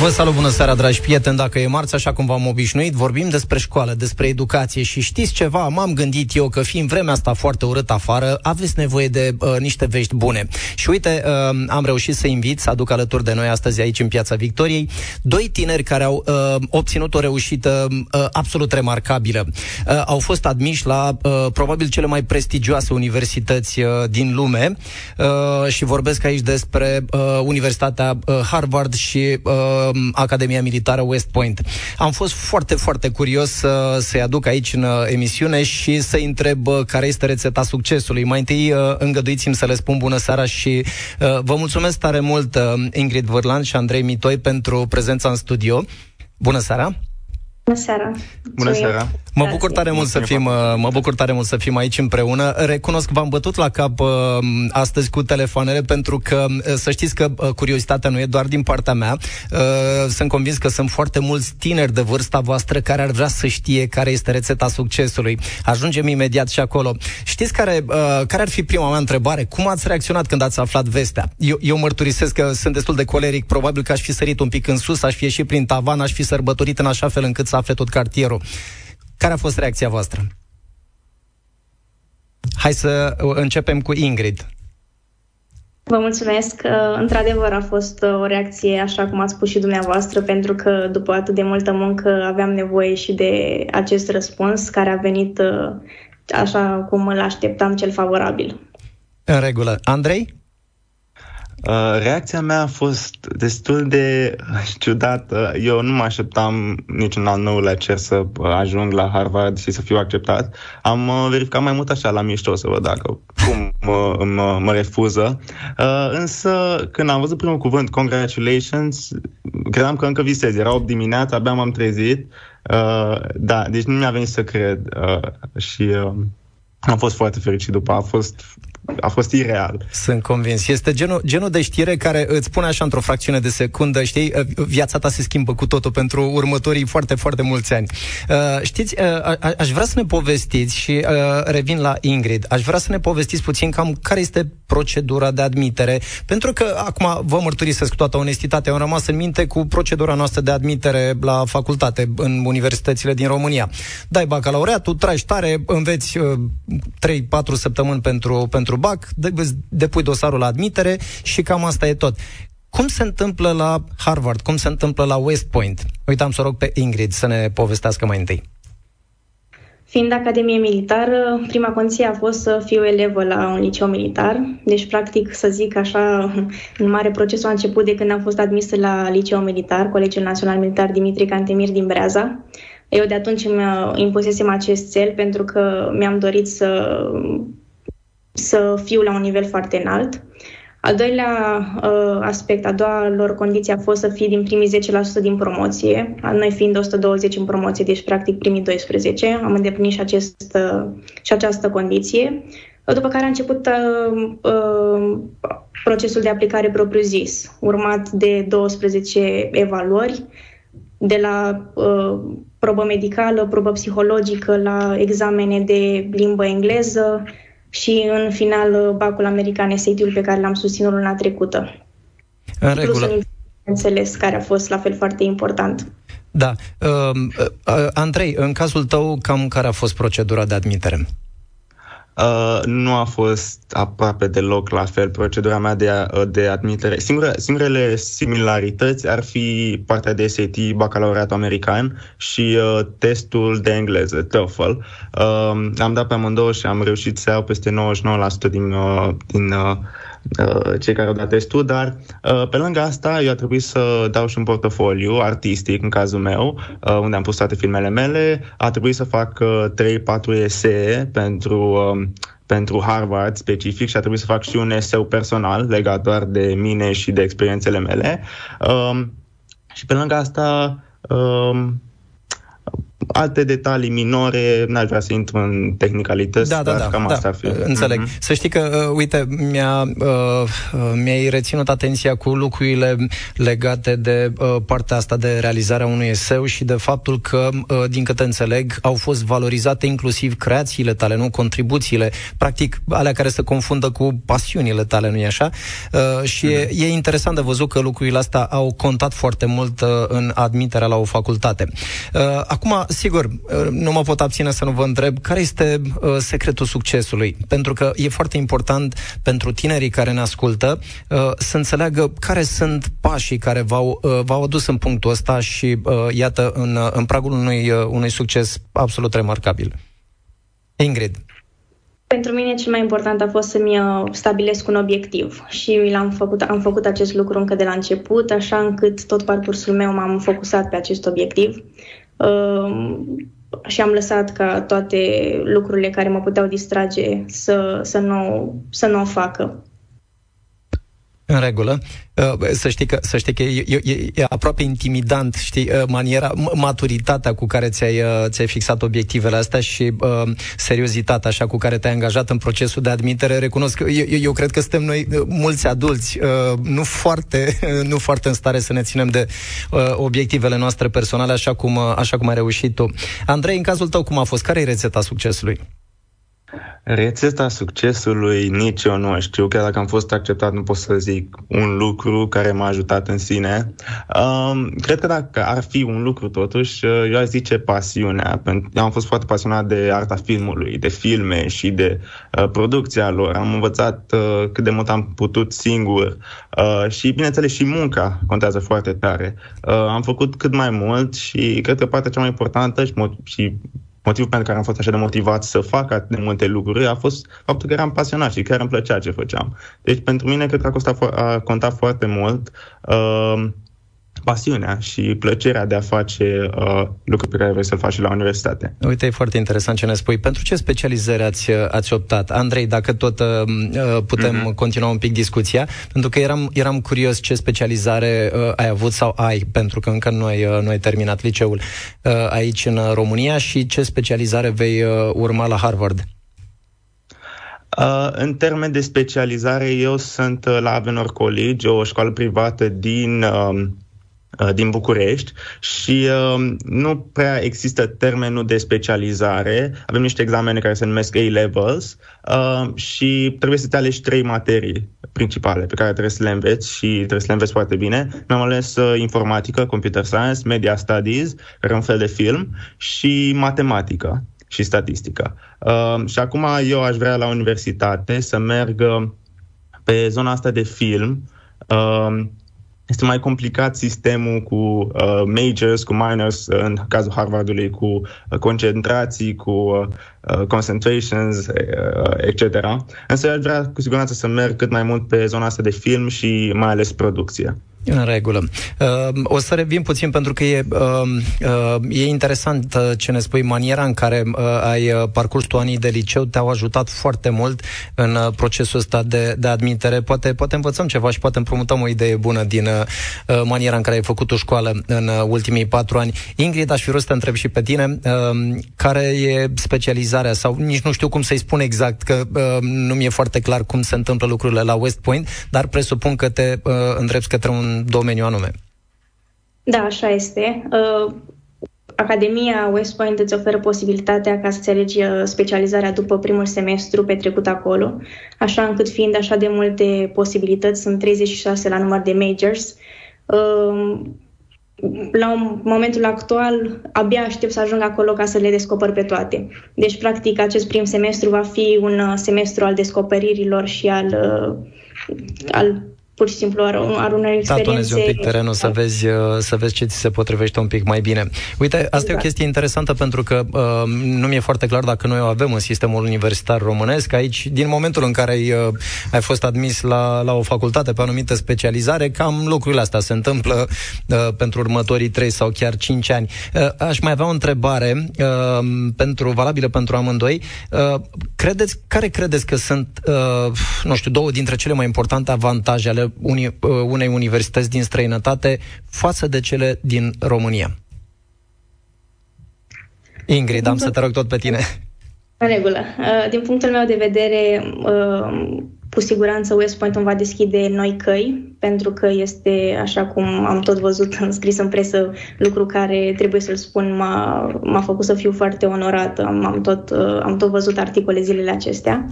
Vă salut, bună seara, dragi prieteni, dacă e marți, așa cum v-am obișnuit, vorbim despre școală, despre educație și știți ceva, m-am gândit eu că fiind vremea asta foarte urât afară, aveți nevoie de uh, niște vești bune. Și uite, uh, am reușit să invit, să aduc alături de noi astăzi aici în Piața Victoriei, doi tineri care au uh, obținut o reușită uh, absolut remarcabilă. Uh, au fost admiși la uh, probabil cele mai prestigioase universități uh, din lume uh, și vorbesc aici despre uh, Universitatea uh, Harvard și uh, Academia Militară West Point. Am fost foarte, foarte curios să, să-i aduc aici în uh, emisiune și să-i întreb uh, care este rețeta succesului. Mai întâi, uh, îngăduiți-mi să le spun bună seara și vă mulțumesc tare mult, Ingrid Vârlan și Andrei Mitoi, pentru prezența în studio. Bună seara! Bună seara! Bună seara! Mă bucur tare mult să fim, uh, mă bucur tare mult să fim aici împreună. Recunosc că v-am bătut la cap uh, astăzi cu telefoanele pentru că uh, să știți că curiozitatea nu e doar din partea mea. Sunt convins că sunt foarte mulți tineri de vârsta voastră care ar vrea să știe care este rețeta succesului. Ajungem imediat și acolo. Știți care, care ar fi prima mea întrebare? Cum ați reacționat când ați aflat vestea? Eu, eu mărturisesc că sunt destul de coleric, probabil că aș fi sărit un pic în sus, aș fi ieșit prin tavan, aș fi sărbătorit în așa fel încât să afle tot cartierul. Care a fost reacția voastră? Hai să începem cu Ingrid. Vă mulțumesc. Într-adevăr a fost o reacție așa cum ați spus și dumneavoastră, pentru că după atât de multă muncă aveam nevoie și de acest răspuns care a venit uh, așa cum îl așteptam cel favorabil. În regulă. Andrei? Uh, reacția mea a fost destul de ciudată. Eu nu mă așteptam niciun al nouălea cer să ajung la Harvard și să fiu acceptat. Am uh, verificat mai mult așa la mișto să văd dacă cum mă, mă, mă refuză. Uh, însă când am văzut primul cuvânt, congratulations, credeam că încă visez. Era 8 dimineața, abia m-am trezit. Da, deci nu mi-a venit să cred. Și am fost foarte fericit după. A fost a fost ireal. Sunt convins. Este genul, genul de știre care îți spune așa într-o fracțiune de secundă, știi, viața ta se schimbă cu totul pentru următorii foarte, foarte mulți ani. Uh, știți, uh, a, aș vrea să ne povestiți și uh, revin la Ingrid, aș vrea să ne povestiți puțin cam care este procedura de admitere, pentru că acum vă mărturisesc cu toată onestitatea, am rămas în minte cu procedura noastră de admitere la facultate în universitățile din România. Dai bacalaureatul, tragi tare, înveți uh, 3-4 săptămâni pentru, pentru BAC, depui dosarul la admitere și cam asta e tot. Cum se întâmplă la Harvard? Cum se întâmplă la West Point? Uitam să rog pe Ingrid să ne povestească mai întâi. Fiind Academie Militară, prima condiție a fost să fiu elevă la un liceu militar. Deci, practic, să zic așa, în mare procesul a început de când am fost admisă la liceu militar, Colegiul Național Militar Dimitrie Cantemir din Breaza. Eu de atunci îmi impusesem acest cel pentru că mi-am dorit să să fiu la un nivel foarte înalt. Al doilea uh, aspect, a doua lor condiție a fost să fie din primii 10% din promoție, noi fiind 120 în promoție, deci practic primii 12. Am îndeplinit și, acest, uh, și această condiție. După care a început uh, uh, procesul de aplicare propriu-zis, urmat de 12 evaluări, de la uh, probă medicală, probă psihologică, la examene de limbă engleză, și în final bacul american SAT-ul pe care l-am susținut luna trecută. În regulă. Plus înțeles, care a fost la fel foarte important. Da. Uh, uh, Andrei, în cazul tău, cam care a fost procedura de admitere? Uh, nu a fost aproape deloc la fel procedura mea de, uh, de admitere. Singure, singurele similarități ar fi partea de SAT, bacalaureatul american și uh, testul de engleză, TOEFL. Uh, am dat pe amândouă și am reușit să iau peste 99% din, uh, din uh, Uh, cei care au dat testul, dar uh, pe lângă asta eu a trebuit să dau și un portofoliu artistic, în cazul meu, uh, unde am pus toate filmele mele, a trebuit să fac 3-4 esee pentru um, pentru Harvard specific și a trebuit să fac și un eseu personal legat doar de mine și de experiențele mele. Um, și pe lângă asta um, alte detalii minore, n-aș vrea să intru în tehnicalități, da, da, dar da, cam da, asta ar fi. Înțeleg. Mm-hmm. Să știi că, uh, uite, mi-a, uh, mi-ai reținut atenția cu lucrurile legate de uh, partea asta de realizarea unui eseu și de faptul că, uh, din câte înțeleg, au fost valorizate inclusiv creațiile tale, nu contribuțiile, practic alea care se confundă cu pasiunile tale, nu-i așa? Uh, și mm-hmm. e, e interesant de văzut că lucrurile astea au contat foarte mult uh, în admiterea la o facultate. Uh, acum, sigur, uh, nu mă pot abține să nu vă întreb care este uh, secretul succesului, pentru că e foarte important pentru tinerii care ne ascultă uh, să înțeleagă care sunt pașii care v-au, uh, v-au adus în punctul ăsta și, uh, iată, în, uh, în pragul unui, uh, unui succes absolut remarcabil. Ingrid. Pentru mine cel mai important a fost să-mi uh, stabilesc un obiectiv și mi l-am făcut, am făcut acest lucru încă de la început, așa încât tot parcursul meu m-am focusat pe acest obiectiv uh, și am lăsat ca toate lucrurile care mă puteau distrage să, să, nu, să nu o facă. În regulă. Uh, să știi că, să știi că e, e, e aproape intimidant, știi, uh, maniera, maturitatea cu care ți-ai, uh, ți-ai fixat obiectivele astea și uh, seriozitatea așa cu care te-ai angajat în procesul de admitere. Recunosc că eu, eu cred că suntem noi mulți adulți, uh, nu, foarte, nu foarte în stare să ne ținem de uh, obiectivele noastre personale așa cum, așa cum ai reușit tu. Andrei, în cazul tău, cum a fost? Care e rețeta succesului? Rețeta succesului nici eu nu știu, chiar dacă am fost acceptat, nu pot să zic un lucru care m-a ajutat în sine. Um, cred că dacă ar fi un lucru totuși, eu aș zice pasiunea. Eu am fost foarte pasionat de arta filmului, de filme și de uh, producția lor. Am învățat uh, cât de mult am putut singur uh, și, bineînțeles, și munca contează foarte tare. Uh, am făcut cât mai mult și cred că partea cea mai importantă și, și motivul pentru care am fost așa de motivat să fac atât de multe lucruri a fost faptul că eram pasionat și chiar îmi plăcea ce făceam. Deci pentru mine cred că a, costat, a contat foarte mult uh, pasiunea și plăcerea de a face uh, lucruri pe care vrei să-l faci la universitate. Uite, e foarte interesant ce ne spui. Pentru ce specializări ați, ați optat? Andrei, dacă tot uh, uh putem uh-huh. continua un pic discuția, pentru că eram, eram curios ce specializare uh, ai avut sau ai, pentru că încă nu ai, uh, nu ai terminat liceul uh, aici în România și ce specializare vei uh, urma la Harvard? Uh, în termen de specializare, eu sunt uh, la Avenor College, o școală privată din uh, Uh, din București și uh, nu prea există termenul de specializare. Avem niște examene care se numesc A-Levels uh, și trebuie să te alegi trei materii principale pe care trebuie să le înveți și trebuie să le înveți foarte bine. Mi-am ales uh, informatică, computer science, media studies, care e un fel de film, și matematică și statistică. Uh, și acum eu aș vrea la universitate să merg pe zona asta de film, uh, este mai complicat sistemul cu uh, majors, cu minors, uh, în cazul Harvardului, cu uh, concentrații, cu uh, uh concentrations, uh, etc. Însă eu aș vrea cu siguranță să merg cât mai mult pe zona asta de film și mai ales producție. În regulă. Uh, o să revin puțin pentru că e, uh, uh, e interesant uh, ce ne spui, maniera în care uh, ai uh, parcurs tu anii de liceu te-au ajutat foarte mult în uh, procesul ăsta de, de admitere. Poate, poate învățăm ceva și poate împrumutăm o idee bună din uh, uh, maniera în care ai făcut o școală în uh, ultimii patru ani. Ingrid, aș fi vrut să te întreb și pe tine, uh, care e specializarea sau nici nu știu cum să-i spun exact, că uh, nu mi-e foarte clar cum se întâmplă lucrurile la West Point, dar presupun că te uh, îndrepți către un domeniu anume. Da, așa este. Uh, Academia West Point îți oferă posibilitatea ca să-ți alegi uh, specializarea după primul semestru petrecut acolo, așa încât fiind așa de multe posibilități, sunt 36 la număr de majors, uh, la un momentul actual, abia aștept să ajung acolo ca să le descoper pe toate. Deci, practic, acest prim semestru va fi un semestru al descoperirilor și al, al pur și simplu are, are unei experiențe... Tatonezi un pic terenul să vezi, uh, să vezi ce ți se potrivește un pic mai bine. Uite, asta exact. e o exact. chestie interesantă pentru că uh, nu mi-e foarte clar dacă noi o avem în sistemul universitar românesc. Aici, din momentul în care ai, uh, ai fost admis la, la o facultate pe o anumită specializare, cam lucrurile astea se întâmplă uh, pentru următorii 3 sau chiar 5 ani. Uh, aș mai avea o întrebare uh, pentru, valabilă pentru amândoi. Uh, credeți, care credeți că sunt, uh, nu știu, două dintre cele mai importante avantaje ale uni, uh, unei universități din străinătate față de cele din România? Ingrid, am să te rog tot pe tine. În regulă. Uh, din punctul meu de vedere, uh, cu siguranță West Point va deschide noi căi, pentru că este, așa cum am tot văzut în scris în presă, lucru care, trebuie să-l spun, m-a, m-a făcut să fiu foarte onorată. Am, am, tot, uh, am tot văzut articole zilele acestea.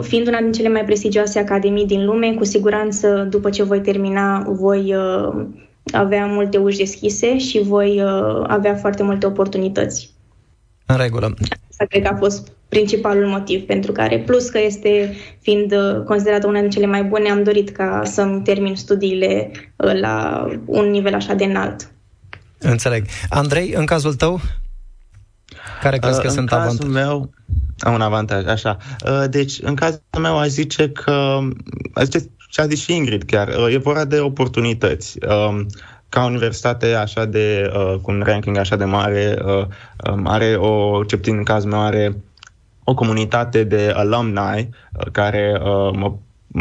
Fiind una din cele mai prestigioase academii din lume, cu siguranță, după ce voi termina, voi avea multe uși deschise și voi avea foarte multe oportunități. În regulă. Asta cred că a fost principalul motiv pentru care, plus că este, fiind uh, considerată una din cele mai bune, am dorit ca să-mi termin studiile uh, la un nivel așa de înalt. Înțeleg. Andrei, în cazul tău, care crezi uh, că în sunt avantaje? meu, am un avantaj, așa. Deci, în cazul meu, aș zice că, aș zice ce a zis și Ingrid chiar, e vorba de oportunități. Um, ca universitate așa de, uh, cu un ranking așa de mare, uh, um, are o, ce puțin în cazul meu, are o comunitate de alumni uh, care uh, mă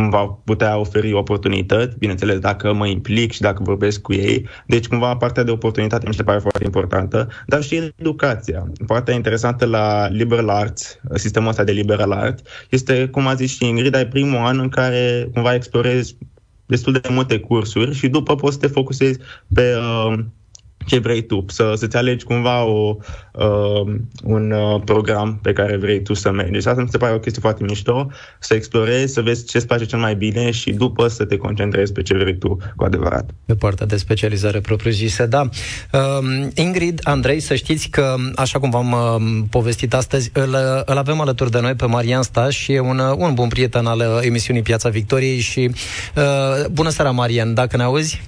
va putea oferi oportunități, bineînțeles, dacă mă implic și dacă vorbesc cu ei. Deci, cumva, partea de oportunitate mi se pare foarte importantă, dar și educația. Partea interesantă la liberal arts, sistemul ăsta de liberal arts, este, cum a zis și Ingrid, ai primul an în care cumva explorezi destul de multe cursuri și după poți să te focusezi pe uh, ce vrei tu, să, să-ți alegi cumva o, uh, un uh, program pe care vrei tu să mergi. Deci asta mi se pare o chestie foarte mișto, să explorezi, să vezi ce îți place cel mai bine și după să te concentrezi pe ce vrei tu cu adevărat. Pe partea de specializare propriu-zisă, da. Uh, Ingrid, Andrei, să știți că, așa cum v-am uh, povestit astăzi, îl, îl avem alături de noi pe Marian Staș și e un, un bun prieten al uh, emisiunii Piața Victoriei și uh, bună seara, Marian, dacă ne auzi?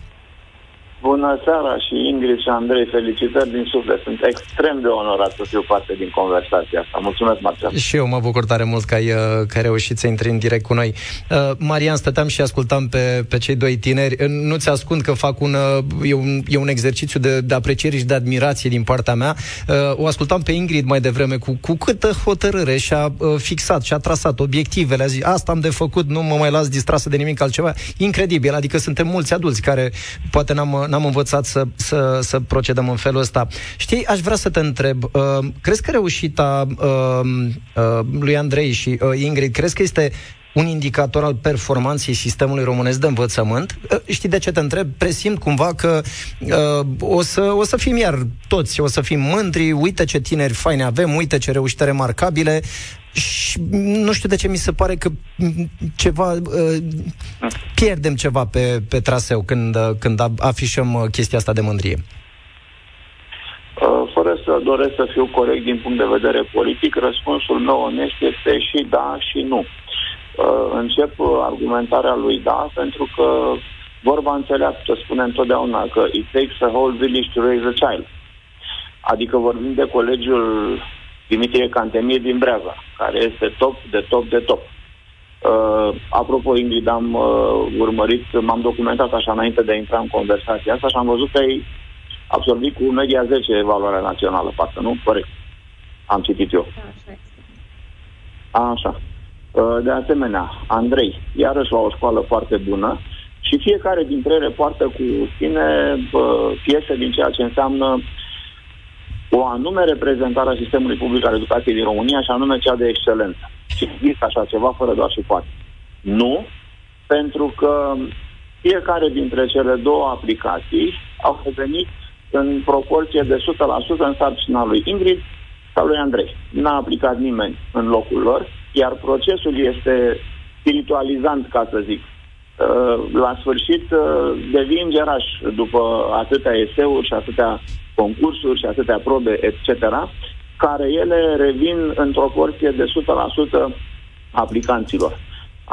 Bună seara și Ingrid și Andrei, felicitări din suflet. Sunt extrem de onorat să fiu parte din conversația asta. Mulțumesc, Marcel. Și eu mă bucur tare mult că ai, uh, că ai reușit să intri în direct cu noi. Uh, Marian, stăteam și ascultam pe, pe cei doi tineri. Uh, nu-ți ascund că fac un, uh, e un, e un exercițiu de, de apreciere și de admirație din partea mea. Uh, o ascultam pe Ingrid mai devreme cu, cu câtă hotărâre și-a uh, fixat și-a trasat obiectivele. A zis, asta am de făcut, nu mă mai las distrasă de nimic altceva. Incredibil, adică suntem mulți adulți care poate n-am, n-am învățat să, să, să procedăm în felul ăsta. Știi, aș vrea să te întreb, uh, crezi că reușita uh, uh, lui Andrei și uh, Ingrid, crezi că este un indicator al performanței sistemului românesc de învățământ. Uh, știi de ce te întreb? Presimt cumva că uh, o, să, o să fim iar toți, o să fim mândri, uite ce tineri faine avem, uite ce reușite remarcabile și nu știu de ce mi se pare că ceva uh, pierdem ceva pe, pe traseu când, uh, când afișăm uh, chestia asta de mândrie. Fără să doresc să fiu corect din punct de vedere politic, răspunsul meu onest este și da și nu. Încep argumentarea lui da, pentru că vorba înțeleaptă spune întotdeauna că it takes a whole village to raise a child. Adică vorbim de colegiul Dimitrie Cantemir din Breaza, care este top de top de top. Uh, apropo, Ingrid, am uh, urmărit, m-am documentat așa înainte de a intra în conversația asta și am văzut că ai absorbit cu media 10 evaluarea națională, parcă, nu? Corect. Am citit eu. Așa. Uh, de asemenea, Andrei, iarăși la o școală foarte bună și fiecare dintre ele poartă cu sine uh, piese din ceea ce înseamnă o anume reprezentare a sistemului public al educației din România și anume cea de excelență. Și există așa ceva fără doar și poate. Nu, pentru că fiecare dintre cele două aplicații au venit în proporție de 100% în sarcina lui Ingrid sau lui Andrei. N-a aplicat nimeni în locul lor, iar procesul este spiritualizant, ca să zic. Uh, la sfârșit uh, devin geraș după atâtea eseuri și atâtea concursuri și atâtea probe, etc., care ele revin în proporție de 100% aplicanților.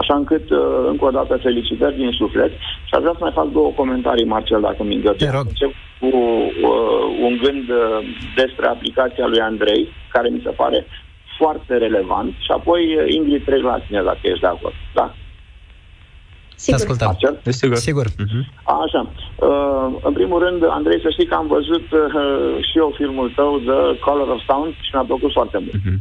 Așa încât, uh, încă o dată, felicitări din suflet și aș vrea să mai fac două comentarii, Marcel, dacă mi îngăduie. Încep cu uh, un gând uh, despre aplicația lui Andrei, care mi se pare foarte relevant și apoi uh, Ingrid trec la tine, dacă ești de acord. Da? Sigur. Te ascultăm. Marcel? Sigur. Sigur. Uh-huh. Așa. Uh, în primul rând, Andrei, să știi că am văzut uh, și eu filmul tău, The Color of Sound, și mi-a plăcut foarte mult. Uh-huh.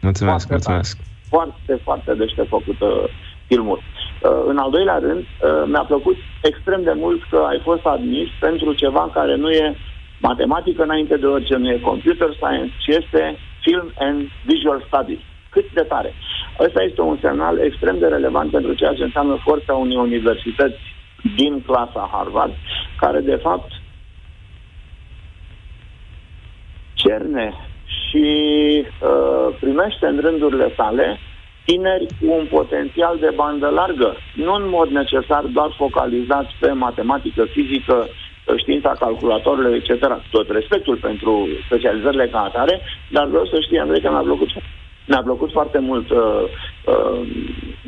Mulțumesc, foarte mulțumesc. Foarte, foarte deștept făcut uh, filmul. Uh, în al doilea rând, uh, mi-a plăcut extrem de mult că ai fost admis pentru ceva care nu e Matematică înainte de orice nu e computer science, ci este film and visual studies. Cât de tare. Ăsta este un semnal extrem de relevant pentru ceea ce înseamnă forța unei universități din clasa Harvard, care de fapt cerne și uh, primește în rândurile sale tineri cu un potențial de bandă largă, nu în mod necesar doar focalizați pe matematică, fizică, știința calculatorilor, etc. Tot respectul pentru specializările ca atare, dar vreau să știi, Andrei, că mi-a plăcut mi-a plăcut foarte mult, uh, uh,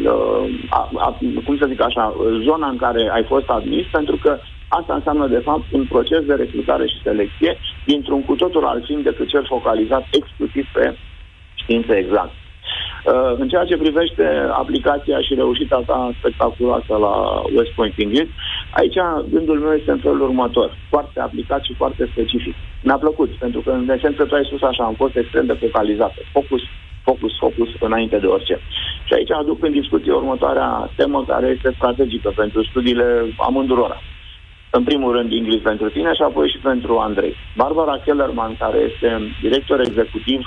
uh, a, a, cum să zic așa, zona în care ai fost admis, pentru că asta înseamnă, de fapt, un proces de recrutare și selecție dintr-un cu totul alt film decât cel focalizat exclusiv pe știință exact. Uh, în ceea ce privește aplicația și reușita ta spectaculoasă la West Point English, aici gândul meu este în felul următor. Foarte aplicat și foarte specific. Mi-a plăcut, pentru că, în esență, tu ai spus așa, am fost extrem de focalizată. Focus focus, focus înainte de orice. Și aici aduc în discuție următoarea temă care este strategică pentru studiile amândurora. În primul rând Ingrid pentru tine și apoi și pentru Andrei. Barbara Kellerman, care este director executiv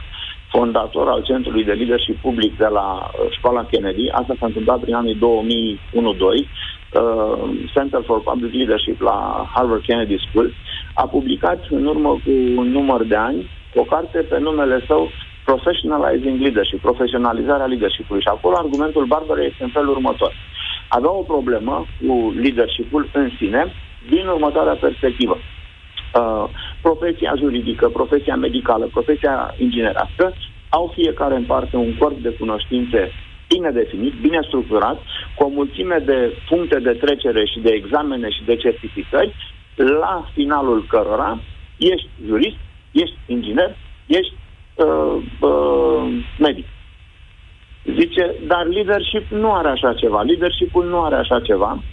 fondator al Centrului de Leadership Public de la uh, Școala Kennedy, asta s-a întâmplat prin anii 2001-2002, uh, Center for Public Leadership la Harvard Kennedy School, a publicat în urmă cu un număr de ani o carte pe numele său Professionalizing Leadership, profesionalizarea leadership-ului. Și acolo argumentul Barbara este în felul următor. Avea o problemă cu leadership-ul în sine din următoarea perspectivă. Uh, profesia juridică, profesia medicală, profesia inginerească au fiecare în parte un corp de cunoștințe bine definit, bine structurat, cu o mulțime de puncte de trecere și de examene și de certificări, la finalul cărora ești jurist, ești inginer, ești uh, uh, medic. Zice, dar leadership nu are așa ceva. Leadershipul nu are așa ceva,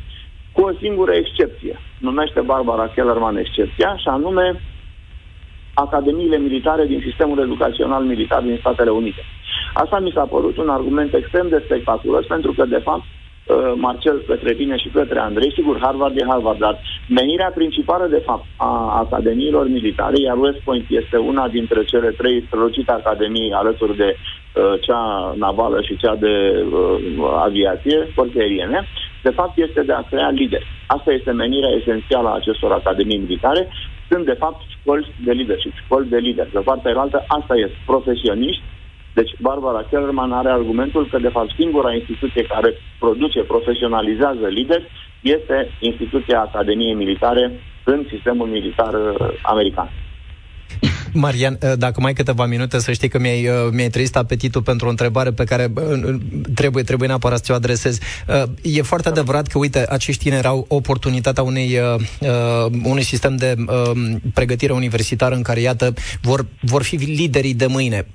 cu o singură excepție. Numește Barbara Kellerman excepția, și anume Academiile militare din sistemul educațional militar din Statele Unite. Asta mi s-a părut un argument extrem de spectaculos, pentru că, de fapt, Uh, Marcel către tine și către Andrei. Sigur, Harvard e Harvard, dar menirea principală, de fapt, a academiilor militare, iar West Point este una dintre cele trei strălucite academii alături de uh, cea navală și cea de uh, aviație, forțe aeriene, de fapt este de a crea lideri. Asta este menirea esențială a acestor academii militare. Sunt, de fapt, școli de leadership, școli de lideri. De partea altă, asta este, profesioniști deci Barbara Kellerman are argumentul că, de fapt, singura instituție care produce, profesionalizează lideri este instituția Academiei Militare în sistemul militar uh, american. Marian, uh, dacă mai câteva minute, să știi că mi-ai, uh, mi-ai trezit apetitul pentru o întrebare pe care trebuie, trebuie neapărat să o adresez. E foarte adevărat că, uite, acești tineri au oportunitatea unei, unui sistem de pregătire universitară în care, iată, vor, vor fi liderii de mâine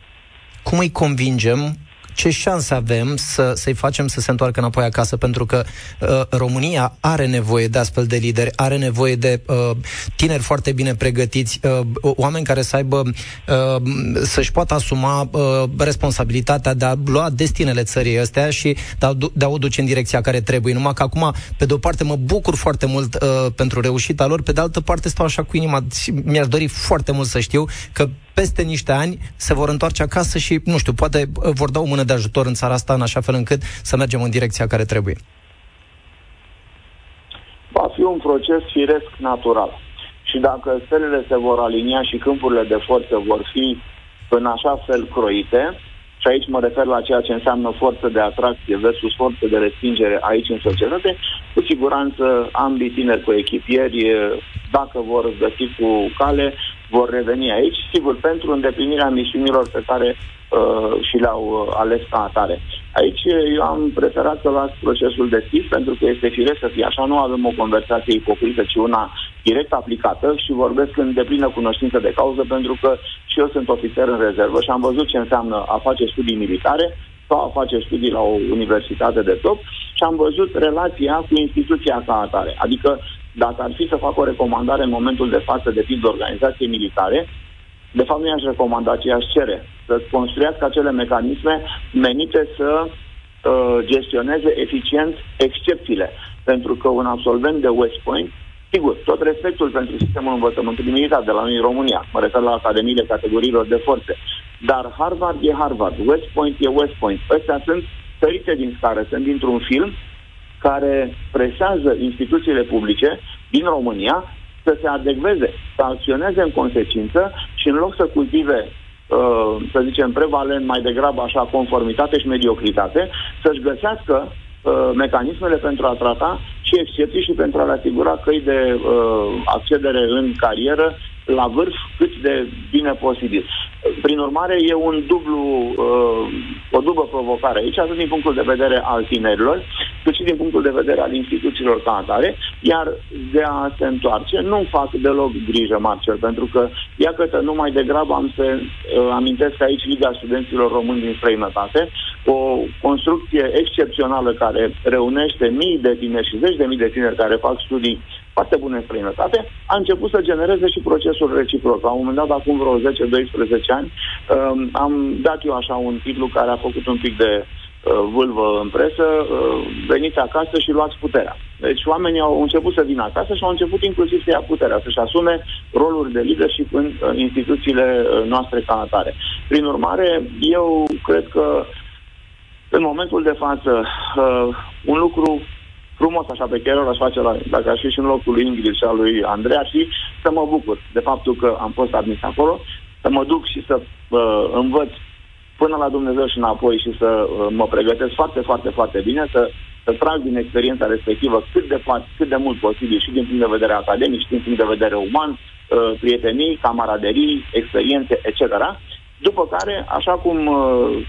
cum îi convingem ce șanse avem să, să-i facem să se întoarcă înapoi acasă, pentru că uh, România are nevoie de astfel de lideri, are nevoie de uh, tineri foarte bine pregătiți, uh, oameni care să aibă, uh, să-și poată asuma uh, responsabilitatea de a lua destinele țării astea și de a, de a o duce în direcția care trebuie. Numai că acum, pe de o parte, mă bucur foarte mult uh, pentru reușita lor, pe de altă parte stau așa cu inima. Mi-aș dori foarte mult să știu că peste niște ani se vor întoarce acasă și, nu știu, poate uh, vor da o mână de ajutor în țara asta în așa fel încât să mergem în direcția care trebuie. Va fi un proces firesc natural. Și dacă stelele se vor alinia și câmpurile de forță vor fi în așa fel croite, și aici mă refer la ceea ce înseamnă forță de atracție versus forță de respingere aici în societate, cu siguranță ambii tineri cu echipieri, dacă vor găsi cu cale, vor reveni aici, sigur, pentru îndeplinirea misiunilor pe care uh, și le-au uh, ales ca atare. Aici eu am preferat să las procesul deschis, pentru că este firesc să fie așa, nu avem o conversație ipocrită, ci una direct aplicată și vorbesc în deplină cunoștință de cauză, pentru că și eu sunt ofițer în rezervă și am văzut ce înseamnă a face studii militare sau a face studii la o universitate de top și am văzut relația cu instituția ca atare. Adică dacă ar fi să fac o recomandare în momentul de față de tip de organizație militare, de fapt nu i-aș recomanda, ci i-aș cere să construiască acele mecanisme menite să uh, gestioneze eficient excepțiile. Pentru că un absolvent de West Point Sigur, tot respectul pentru sistemul învățământului militar de la noi în România, mă refer la academiile categoriilor de forțe, dar Harvard e Harvard, West Point e West Point. Ăstea sunt sărite din scară, sunt dintr-un film care presează instituțiile publice din România să se adecveze, să acționeze în consecință și în loc să cultive uh, să zicem, prevalent mai degrabă așa conformitate și mediocritate, să-și găsească uh, mecanismele pentru a trata și excepții și pentru a le asigura căi de uh, accedere în carieră la vârf cât de bine posibil. Prin urmare, e un dublu, uh, o dublă provocare aici, atât din punctul de vedere al tinerilor, cât și din punctul de vedere al instituțiilor ca atare, iar de a se întoarce, nu fac deloc grijă, Marcel, pentru că, iată, numai degrabă am să uh, amintesc aici Liga Studenților Români din străinătate, o construcție excepțională care reunește mii de tineri și zeci de mii de tineri care fac studii foarte bune în străinătate, a început să genereze și procesul reciproc. La un moment dat, acum vreo 10-12 ani, um, am dat eu așa un titlu care a făcut un pic de uh, vâlvă în presă, uh, veniți acasă și luați puterea. Deci oamenii au început să vină acasă și au început inclusiv să ia puterea, să-și asume roluri de leadership în uh, instituțiile noastre ca atare. Prin urmare, eu cred că în momentul de față, un lucru frumos așa pe care l-aș face la, dacă aș fi și în locul lui Ingrid și al lui Andrei, ar fi să mă bucur de faptul că am fost admis acolo, să mă duc și să uh, învăț până la Dumnezeu și înapoi și să uh, mă pregătesc foarte, foarte, foarte bine, să, să trag din experiența respectivă cât de, cât de mult posibil și din punct de vedere academic și din punct de vedere uman, uh, prietenii, camaraderii, experiențe, etc. După care, așa cum uh,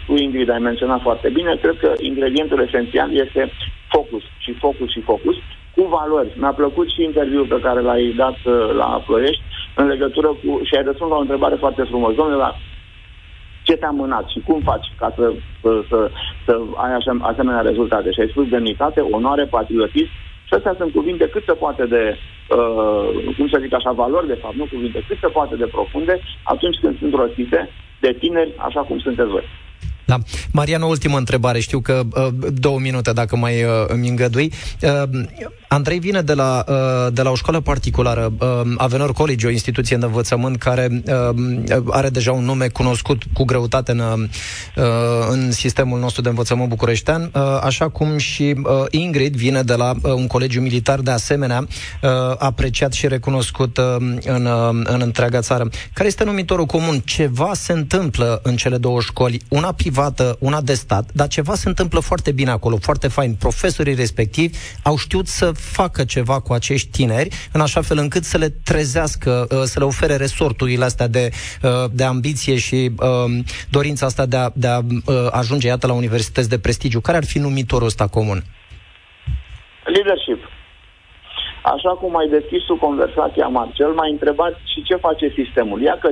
tu, Ingrid, ai menționat foarte bine, cred că ingredientul esențial este focus și focus și focus cu valori. Mi-a plăcut și interviul pe care l-ai dat uh, la Ploiești în legătură cu... și ai răspuns la o întrebare foarte frumos. Domnule, la ce te-a mânat și cum faci ca să, să, să, să ai așa, asemenea rezultate? Și ai spus demnitate, onoare, patriotism și astea sunt cuvinte cât se poate de, uh, cum să zic așa, valori de fapt, nu cuvinte, cât se poate de profunde atunci când sunt rostite de tineri, așa cum sunteți voi. Da. Marian, o ultimă întrebare. Știu că uh, două minute, dacă mai uh, îmi îngădui. Uh, Andrei vine de la, uh, de la o școală particulară, uh, Avenor College, o instituție de învățământ care uh, are deja un nume cunoscut cu greutate în, uh, în sistemul nostru de învățământ bucureștean, uh, așa cum și uh, Ingrid vine de la uh, un colegiu militar de asemenea, uh, apreciat și recunoscut uh, în, uh, în întreaga țară. Care este numitorul comun? Ceva se întâmplă în cele două școli, una privată, una de stat, dar ceva se întâmplă foarte bine acolo, foarte fain. Profesorii respectivi au știut să facă ceva cu acești tineri, în așa fel încât să le trezească, uh, să le ofere resorturile astea de, uh, de ambiție și um, dorința asta de a, de a uh, ajunge, iată, la universități de prestigiu. Care ar fi numitorul ăsta comun? Leadership. Așa cum ai deschis tu conversația, Marcel, m-ai întrebat și ce face sistemul. Ia că,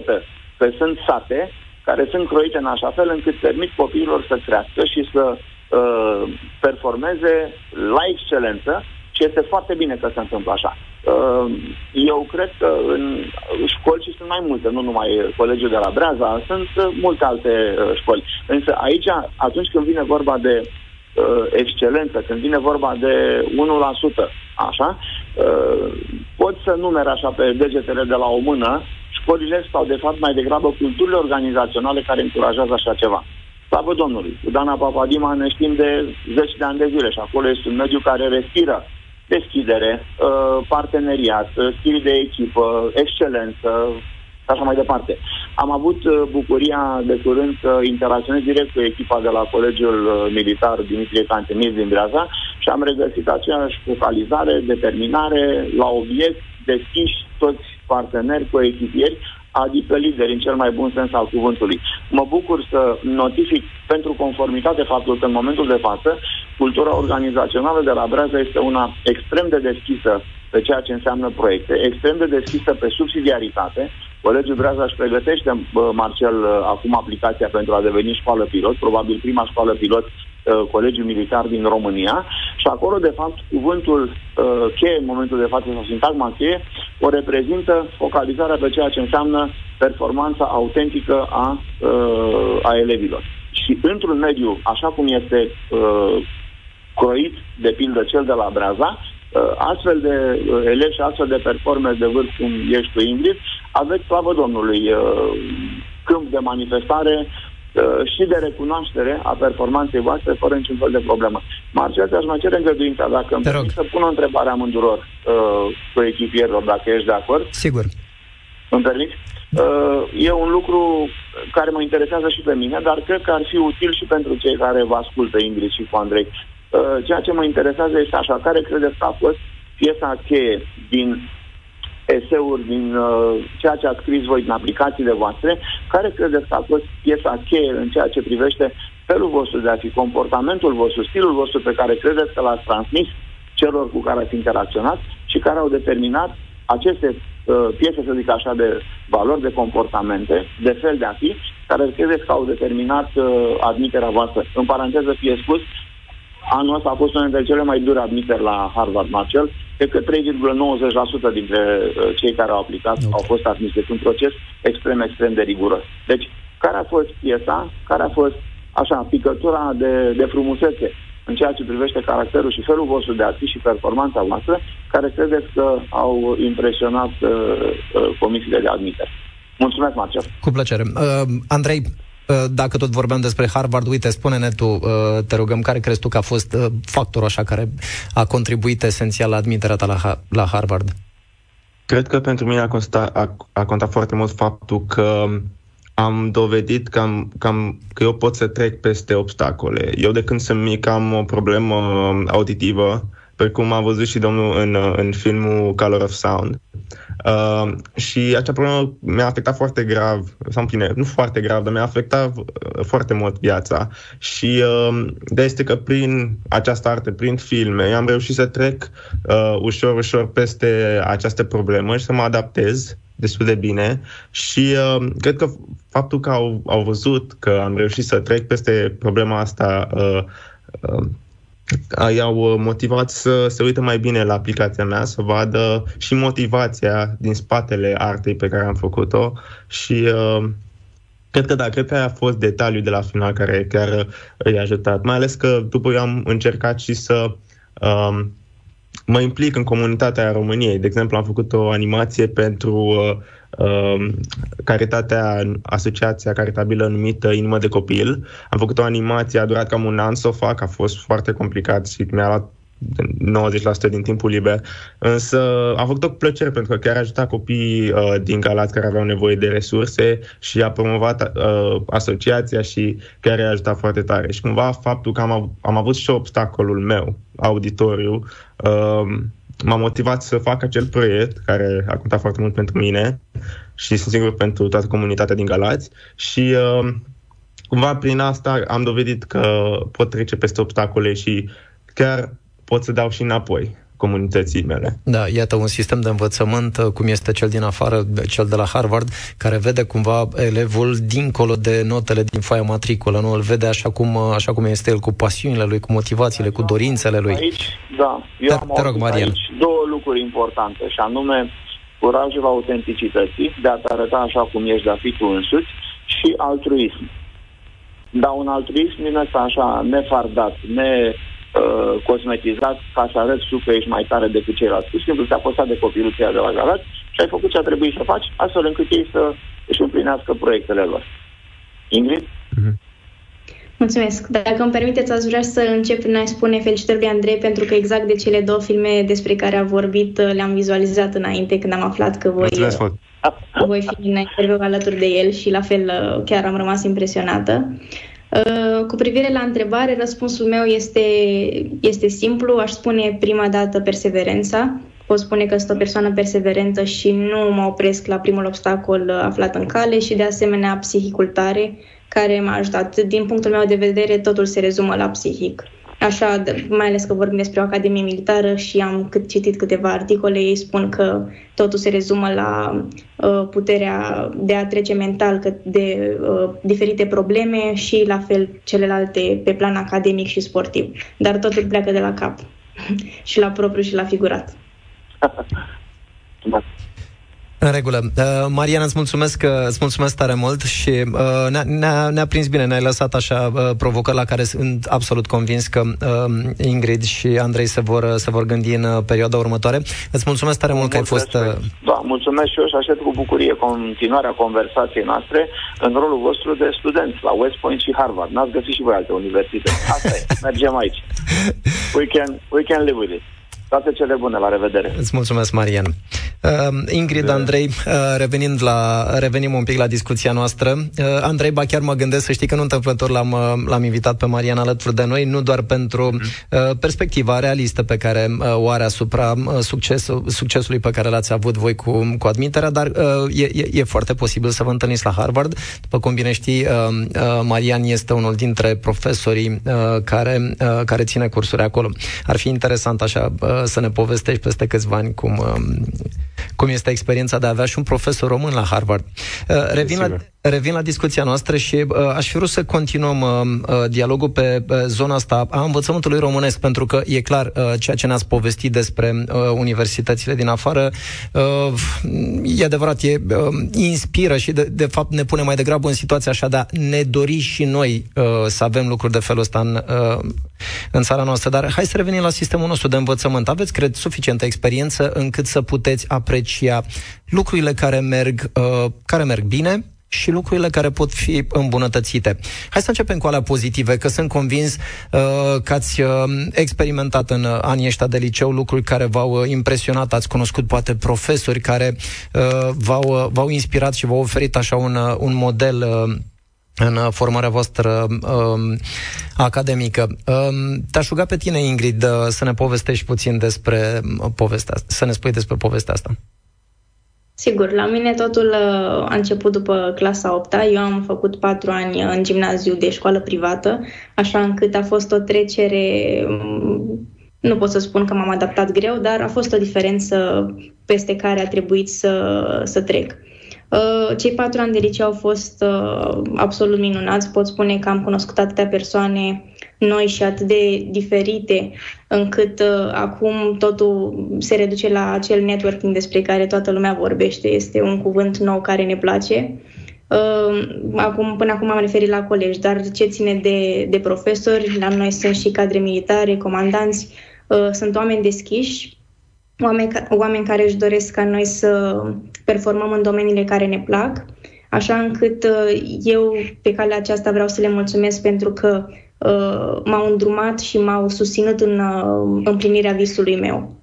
că sunt sate care sunt croite în așa fel încât permit copiilor să crească și să uh, performeze la excelență și este foarte bine că se întâmplă așa. Uh, eu cred că în școli, și sunt mai multe, nu numai colegiul de la Breaza, sunt uh, multe alte uh, școli. Însă aici, atunci când vine vorba de uh, excelență, când vine vorba de 1%, așa, uh, pot să numere așa pe degetele de la o mână școlile sau, de fapt, mai degrabă culturile organizaționale care încurajează așa ceva. Slavă Domnului! Cu Dana Papadima ne știm de zeci de ani de zile și acolo este un mediu care respiră deschidere, uh, parteneriat, uh, stil de echipă, excelență, și așa mai departe. Am avut uh, bucuria de curând să interacționez direct cu echipa de la Colegiul Militar Dimitrie Cantemir din Breaza și am regăsit aceeași focalizare, determinare, la obiect, deschiși toți parteneri, cu echipieri, adică lideri în cel mai bun sens al cuvântului. Mă bucur să notific pentru conformitate faptul că în momentul de față cultura organizațională de la Breaza este una extrem de deschisă pe ceea ce înseamnă proiecte, extrem de deschisă pe subsidiaritate. Colegiul Breaza își pregătește, Marcel, acum aplicația pentru a deveni școală pilot, probabil prima școală pilot Uh, Colegiul Militar din România și acolo, de fapt, cuvântul uh, cheie în momentul de față sau sintagma cheie o reprezintă focalizarea pe ceea ce înseamnă performanța autentică a, uh, a elevilor. Și într-un mediu, așa cum este uh, croit, de pildă cel de la Breaza, uh, astfel de uh, elevi și astfel de performe de vârf cum ești tu, Ingrid, aveți, slavă Domnului, uh, câmp de manifestare uh, și de recunoaștere a performanței voastre fără niciun fel de problemă. Marcel, ți-aș mai cere îngăduința dacă îmi permit să pun o întrebare amânduror uh, cu echipierilor, dacă ești de acord. Sigur. Îmi permit? Uh, e un lucru care mă interesează și pe mine, dar cred că ar fi util și pentru cei care vă ascultă, Ingrid și cu Andrei. Uh, ceea ce mă interesează este așa, care credeți că a fost piesa cheie din eseuri, din uh, ceea ce ați scris voi din aplicațiile voastre, care credeți că a fost piesa cheie în ceea ce privește felul vostru de a fi, comportamentul vostru, stilul vostru pe care credeți că l-ați transmis celor cu care ați interacționat și care au determinat aceste uh, piese, să zic așa, de valori, de comportamente, de fel de a fi, care credeți că au determinat uh, admiterea voastră. În paranteză fie spus, anul ăsta a fost unul dintre cele mai dure admiteri la Harvard Marcel. Cred că 3,90% dintre uh, cei care au aplicat okay. au fost admisi. Deci un proces extrem, extrem de riguros. Deci, care a fost piesa, care a fost, așa, picătura de, de frumusețe în ceea ce privește caracterul și felul vostru de a fi și performanța voastră, care credeți că au impresionat uh, uh, comisiile de admitere. Mulțumesc, Marcel. Cu plăcere. Uh, Andrei, uh, dacă tot vorbeam despre Harvard, uite, spune-ne tu, uh, te rugăm, care crezi tu că a fost uh, factorul așa care a contribuit esențial la admiterea ta la, la Harvard? Cred că pentru mine a, consta, a, a contat foarte mult faptul că am dovedit că, am, că, am, că eu pot să trec peste obstacole. Eu de când sunt mic am o problemă auditivă, precum a văzut și domnul în, în filmul Color of Sound. Uh, și acea problemă mi-a afectat foarte grav, sau bine, nu foarte grav, dar mi-a afectat uh, foarte mult viața. Și uh, de este că prin această artă, prin filme, am reușit să trec uh, ușor, ușor peste această problemă și să mă adaptez destul de bine și uh, cred că faptul că au, au văzut că am reușit să trec peste problema asta uh, uh, i-au motivat să se uite mai bine la aplicația mea, să vadă și motivația din spatele artei pe care am făcut-o și uh, Cred că da, cred că a fost detaliul de la final care chiar i-a ajutat. Mai ales că după eu am încercat și să uh, mă implic în comunitatea României. De exemplu, am făcut o animație pentru uh, uh, caritatea, asociația caritabilă numită Inimă de Copil. Am făcut o animație, a durat cam un an să o fac, a fost foarte complicat și mi-a luat 90% din timpul liber, însă am făcut-o cu plăcere pentru că chiar a ajutat copiii uh, din Galați care aveau nevoie de resurse și a promovat uh, asociația și chiar i-a ajutat foarte tare. Și cumva faptul că am, am avut și obstacolul meu, auditoriu, uh, m-a motivat să fac acel proiect care a contat foarte mult pentru mine și sunt sigur pentru toată comunitatea din Galați și uh, cumva prin asta am dovedit că pot trece peste obstacole și chiar pot să dau și înapoi comunității mele. Da, iată un sistem de învățământ, uh, cum este cel din afară, cel de la Harvard, care vede cumva elevul dincolo de notele din foaia matriculă, nu îl vede așa cum, uh, așa cum este el, cu pasiunile lui, cu motivațiile, cu dorințele lui. Aici, da, eu te, am te rog, Marian. aici două lucruri importante, și anume curajul autenticității, de a te arăta așa cum ești, de a fi tu însuți, și altruism. Dar un altruism din ăsta așa nefardat, ne uh, cosmetizat ca să arăți tu că ești mai tare decât ceilalți. Pur și simplu te-a postat de copilul de la Galați și ai făcut ce a trebuit să faci, astfel încât ei să își împlinească proiectele lor. Ingrid? Mm-hmm. Mulțumesc. Dacă îmi permiteți, aș vrea să încep prin a spune felicitări lui Andrei pentru că exact de cele două filme despre care a vorbit le-am vizualizat înainte când am aflat că voi, voi fi în interviu alături de el și la fel chiar am rămas impresionată. Uh, cu privire la întrebare, răspunsul meu este, este simplu. Aș spune prima dată perseverența. Pot spune că sunt o persoană perseverentă și nu mă opresc la primul obstacol aflat în cale și de asemenea psihicul tare care m-a ajutat. Din punctul meu de vedere, totul se rezumă la psihic. Așa, mai ales că vorbim despre o academie militară și am cât citit câteva articole, ei spun că totul se rezumă la uh, puterea de a trece mental de uh, diferite probleme și la fel celelalte pe plan academic și sportiv. Dar totul pleacă de la cap și la propriu și la figurat. În regulă. Uh, Mariana, îți mulțumesc, uh, îți mulțumesc tare mult și uh, ne-a, ne-a, ne-a prins bine, ne-ai lăsat așa uh, provocări la care sunt absolut convins că uh, Ingrid și Andrei se vor, uh, se vor gândi în uh, perioada următoare. Îți mulțumesc tare mult mulțumesc că ai fost... Uh... Da, mulțumesc și eu și aștept cu bucurie continuarea conversației noastre în rolul vostru de student la West Point și Harvard. N-ați găsit și voi alte universități. Asta e, mergem aici. We can, we can live with it. Toate cele bune, la revedere! Îți mulțumesc, Marian! Uh, Ingrid, de... Andrei, uh, revenind la, revenim un pic la discuția noastră. Uh, Andrei, ba chiar mă gândesc să știi că nu întâmplător l-am, uh, l-am invitat pe Marian alături de noi, nu doar pentru uh-huh. uh, perspectiva realistă pe care uh, o are asupra uh, succesul, succesului pe care l-ați avut voi cu, cu admiterea, dar uh, e, e, e foarte posibil să vă întâlniți la Harvard. După cum bine știi, uh, uh, Marian este unul dintre profesorii uh, care, uh, care ține cursuri acolo. Ar fi interesant așa uh, să ne povestești peste câțiva ani cum, um, cum este experiența de a avea și un profesor român la Harvard. Uh, revin la, Revin la discuția noastră și uh, aș fi vrut să continuăm uh, uh, dialogul pe uh, zona asta a învățământului românesc, pentru că e clar uh, ceea ce ne-ați povestit despre uh, universitățile din afară, uh, e adevărat, e, uh, inspiră și de, de fapt ne pune mai degrabă în situația așa de a ne dori și noi uh, să avem lucruri de felul ăsta în, uh, în țara noastră. Dar hai să revenim la sistemul nostru de învățământ. Aveți, cred, suficientă experiență încât să puteți aprecia lucrurile care merg, uh, care merg bine, și lucrurile care pot fi îmbunătățite. Hai să începem cu alea pozitive, că sunt convins uh, că ați uh, experimentat în uh, anii ăștia de liceu lucruri care v-au uh, impresionat, ați cunoscut poate profesori care uh, v-au, uh, v-au inspirat și v-au oferit așa un, uh, un model uh, în uh, formarea voastră um, academică. Um, te-aș ruga pe tine, Ingrid, uh, să ne povestești puțin despre uh, povestea asta, să ne spui despre povestea asta. Sigur, la mine totul uh, a început după clasa 8 -a. Eu am făcut patru ani în gimnaziu de școală privată, așa încât a fost o trecere, um, nu pot să spun că m-am adaptat greu, dar a fost o diferență peste care a trebuit să, să trec. Uh, cei patru ani de liceu au fost uh, absolut minunați. Pot spune că am cunoscut atâtea persoane noi și atât de diferite, încât uh, acum totul se reduce la acel networking despre care toată lumea vorbește. Este un cuvânt nou care ne place. Acum, până acum am referit la colegi, dar ce ține de, de profesori, la noi sunt și cadre militare, comandanți, sunt oameni deschiși oameni, oameni care își doresc ca noi să performăm în domeniile care ne plac, așa încât uh, eu pe calea aceasta vreau să le mulțumesc pentru că uh, m-au îndrumat și m-au susținut în uh, împlinirea visului meu.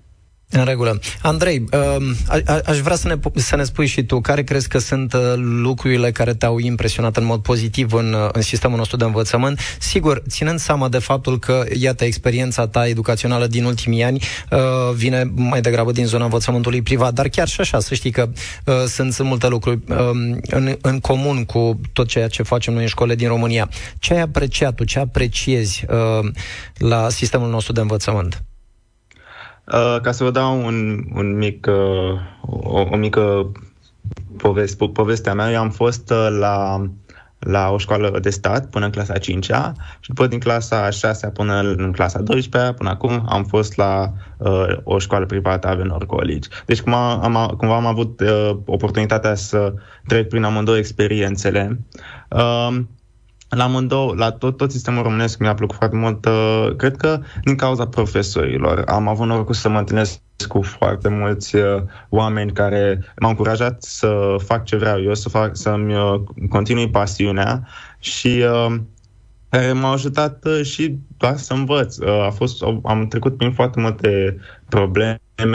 În regulă. Andrei, uh, a, aș vrea să ne, să ne spui și tu care crezi că sunt uh, lucrurile care te-au impresionat în mod pozitiv în, uh, în sistemul nostru de învățământ. Sigur, ținând seama de faptul că, iată, experiența ta educațională din ultimii ani uh, vine mai degrabă din zona învățământului privat, dar chiar și așa, să știi că uh, sunt, sunt multe lucruri uh, în, în comun cu tot ceea ce facem noi în școle din România. Ce ai apreciat tu, ce apreciezi uh, la sistemul nostru de învățământ? Uh, ca să vă dau un, un mic, uh, o, o mică poveste, povestea mea, eu am fost uh, la, la o școală de stat până în clasa 5-a și după din clasa 6 până în clasa 12 până acum am fost la uh, o școală privată Avenor College. Deci cumva am, cumva am avut uh, oportunitatea să trec prin amândouă experiențele. Uh, la amândouă, la tot, tot sistemul românesc mi-a plăcut foarte mult. Uh, cred că din cauza profesorilor. Am avut norocul să mă întâlnesc cu foarte mulți uh, oameni care m-au încurajat să fac ce vreau eu, să fac, să-mi uh, continui pasiunea și uh, care m-au ajutat uh, și doar să învăț. Uh, a fost, am trecut prin foarte multe probleme Uh,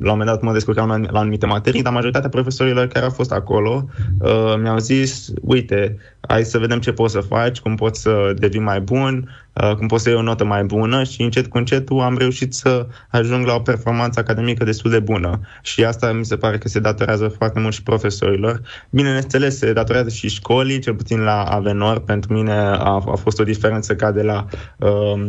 la un moment dat mă descurcam la, la anumite materii, dar majoritatea profesorilor care au fost acolo uh, mi-au zis, uite, hai să vedem ce poți să faci, cum poți să devii mai bun, uh, cum poți să iei o notă mai bună și încet cu încet am reușit să ajung la o performanță academică destul de bună. Și asta mi se pare că se datorează foarte mult și profesorilor. Bineînțeles, se datorează și școlii, cel puțin la Avenor. Pentru mine a, a fost o diferență ca de la uh,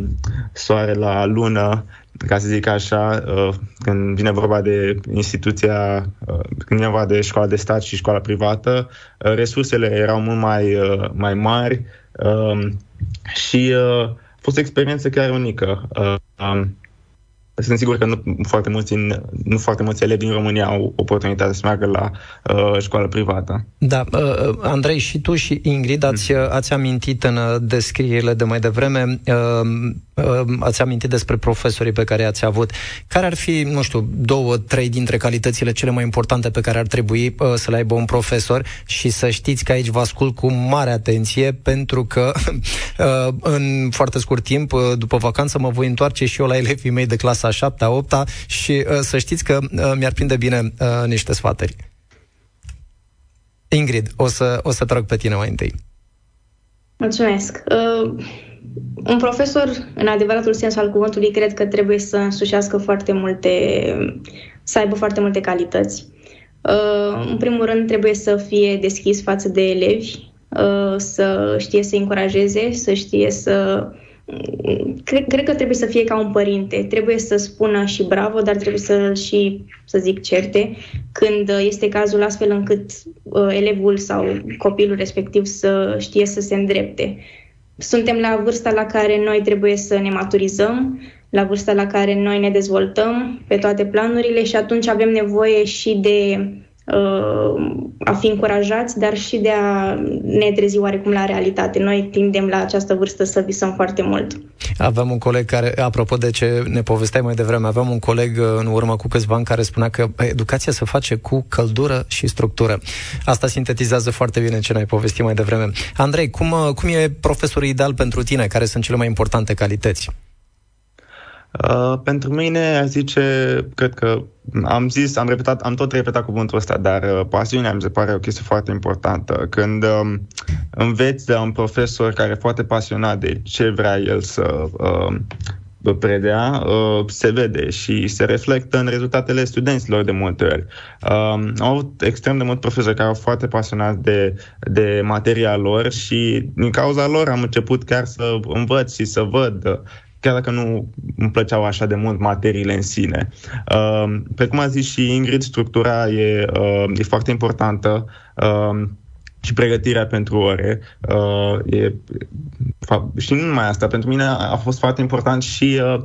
soare la lună ca să zic așa, uh, când vine vorba de instituția, uh, când vine vorba de școala de stat și școala privată, uh, resursele erau mult mai, mai mari um, și a fost o experiență chiar unică. Um, sunt sigur că nu foarte mulți, nu foarte mulți elevi din România au oportunitatea să meargă la uh, școală privată. Da, uh, uh Andrei, și tu și Ingrid ați, mm. ați amintit în descrierile de mai devreme uh, ați amintit despre profesorii pe care ați avut. Care ar fi, nu știu, două, trei dintre calitățile cele mai importante pe care ar trebui uh, să le aibă un profesor și să știți că aici vă ascult cu mare atenție pentru că uh, în foarte scurt timp, uh, după vacanță, mă voi întoarce și eu la elevii mei de clasa 7 a 8 și uh, să știți că uh, mi-ar prinde bine uh, niște sfatări. Ingrid, o să, o să trag pe tine mai întâi. Mulțumesc. Uh, un profesor, în adevăratul sens al cuvântului, cred că trebuie să însușească foarte multe, să aibă foarte multe calități. Uh, în primul rând, trebuie să fie deschis față de elevi, uh, să știe să încurajeze, să știe să. Cred, cred că trebuie să fie ca un părinte. Trebuie să spună și bravo, dar trebuie să și, să zic, certe când este cazul astfel încât uh, elevul sau copilul respectiv să știe să se îndrepte suntem la vârsta la care noi trebuie să ne maturizăm, la vârsta la care noi ne dezvoltăm pe toate planurile și atunci avem nevoie și de uh, a fi încurajați, dar și de a ne trezi oarecum la realitate. Noi tindem la această vârstă să visăm foarte mult. Avem un coleg care, apropo de ce ne povesteai mai devreme, aveam un coleg uh, în urmă cu câțiva ani care spunea că educația se face cu căldură și structură. Asta sintetizează foarte bine ce ne-ai povestit mai devreme. Andrei, cum, uh, cum e profesorul ideal pentru tine? Care sunt cele mai importante calități? Uh, pentru mine, aș zice, cred că am zis, am repetat, am tot repetat cuvântul ăsta, dar uh, pasiunea mi se pare o chestie foarte importantă. Când uh, înveți de un profesor care e foarte pasionat de ce vrea el să uh, predea, uh, se vede și se reflectă în rezultatele studenților de multe ori. Uh, am avut extrem de mulți profesori care au foarte pasionați de, de materia lor și din cauza lor am început chiar să învăț și să văd chiar dacă nu îmi plăceau așa de mult materiile în sine. Uh, pe cum a zis și Ingrid, structura e, uh, e foarte importantă uh, și pregătirea pentru ore. Uh, e, și nu numai asta, pentru mine a fost foarte important și uh,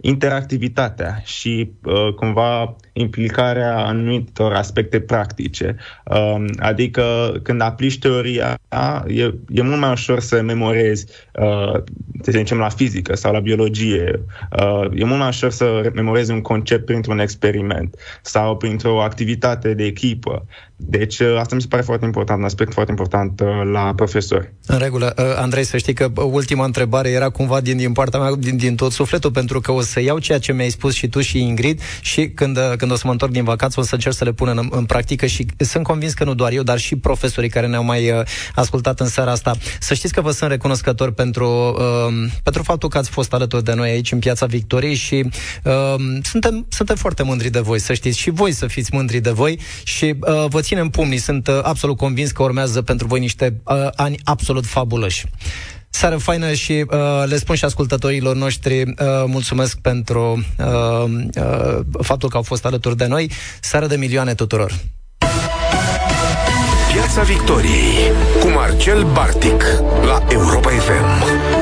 interactivitatea și uh, cumva implicarea anumitor aspecte practice. Uh, adică când aplici teoria, e, e mult mai ușor să memorezi, uh, să zicem, la fizică sau la biologie. Uh, e mult mai ușor să memorezi un concept printr-un experiment sau printr-o activitate de echipă. Deci uh, asta mi se pare foarte important, un aspect foarte important uh, la profesori. În regulă. Uh, Andrei, să știi că ultima întrebare era cumva din, din partea mea, din, din tot sufletul, pentru că o să iau ceea ce mi-ai spus și tu și Ingrid și când, când o să mă întorc din vacanță o să încerc să le pun în, în practică și sunt convins că nu doar eu, dar și profesorii care ne-au mai uh, ascultat în seara asta. Să știți că vă sunt recunoscător pentru, uh, pentru faptul că ați fost alături de noi aici în Piața Victoriei și uh, suntem, suntem foarte mândri de voi, să știți și voi să fiți mândri de voi și uh, vă ținem pumnii. Sunt uh, absolut convins că urmează pentru voi niște uh, ani absolut fabuloși. Seară faină și uh, le spun și ascultătorilor noștri uh, mulțumesc pentru uh, uh, faptul că au fost alături de noi. Seară de milioane tuturor! Piața Victoriei cu Marcel Bartic la Europa FM.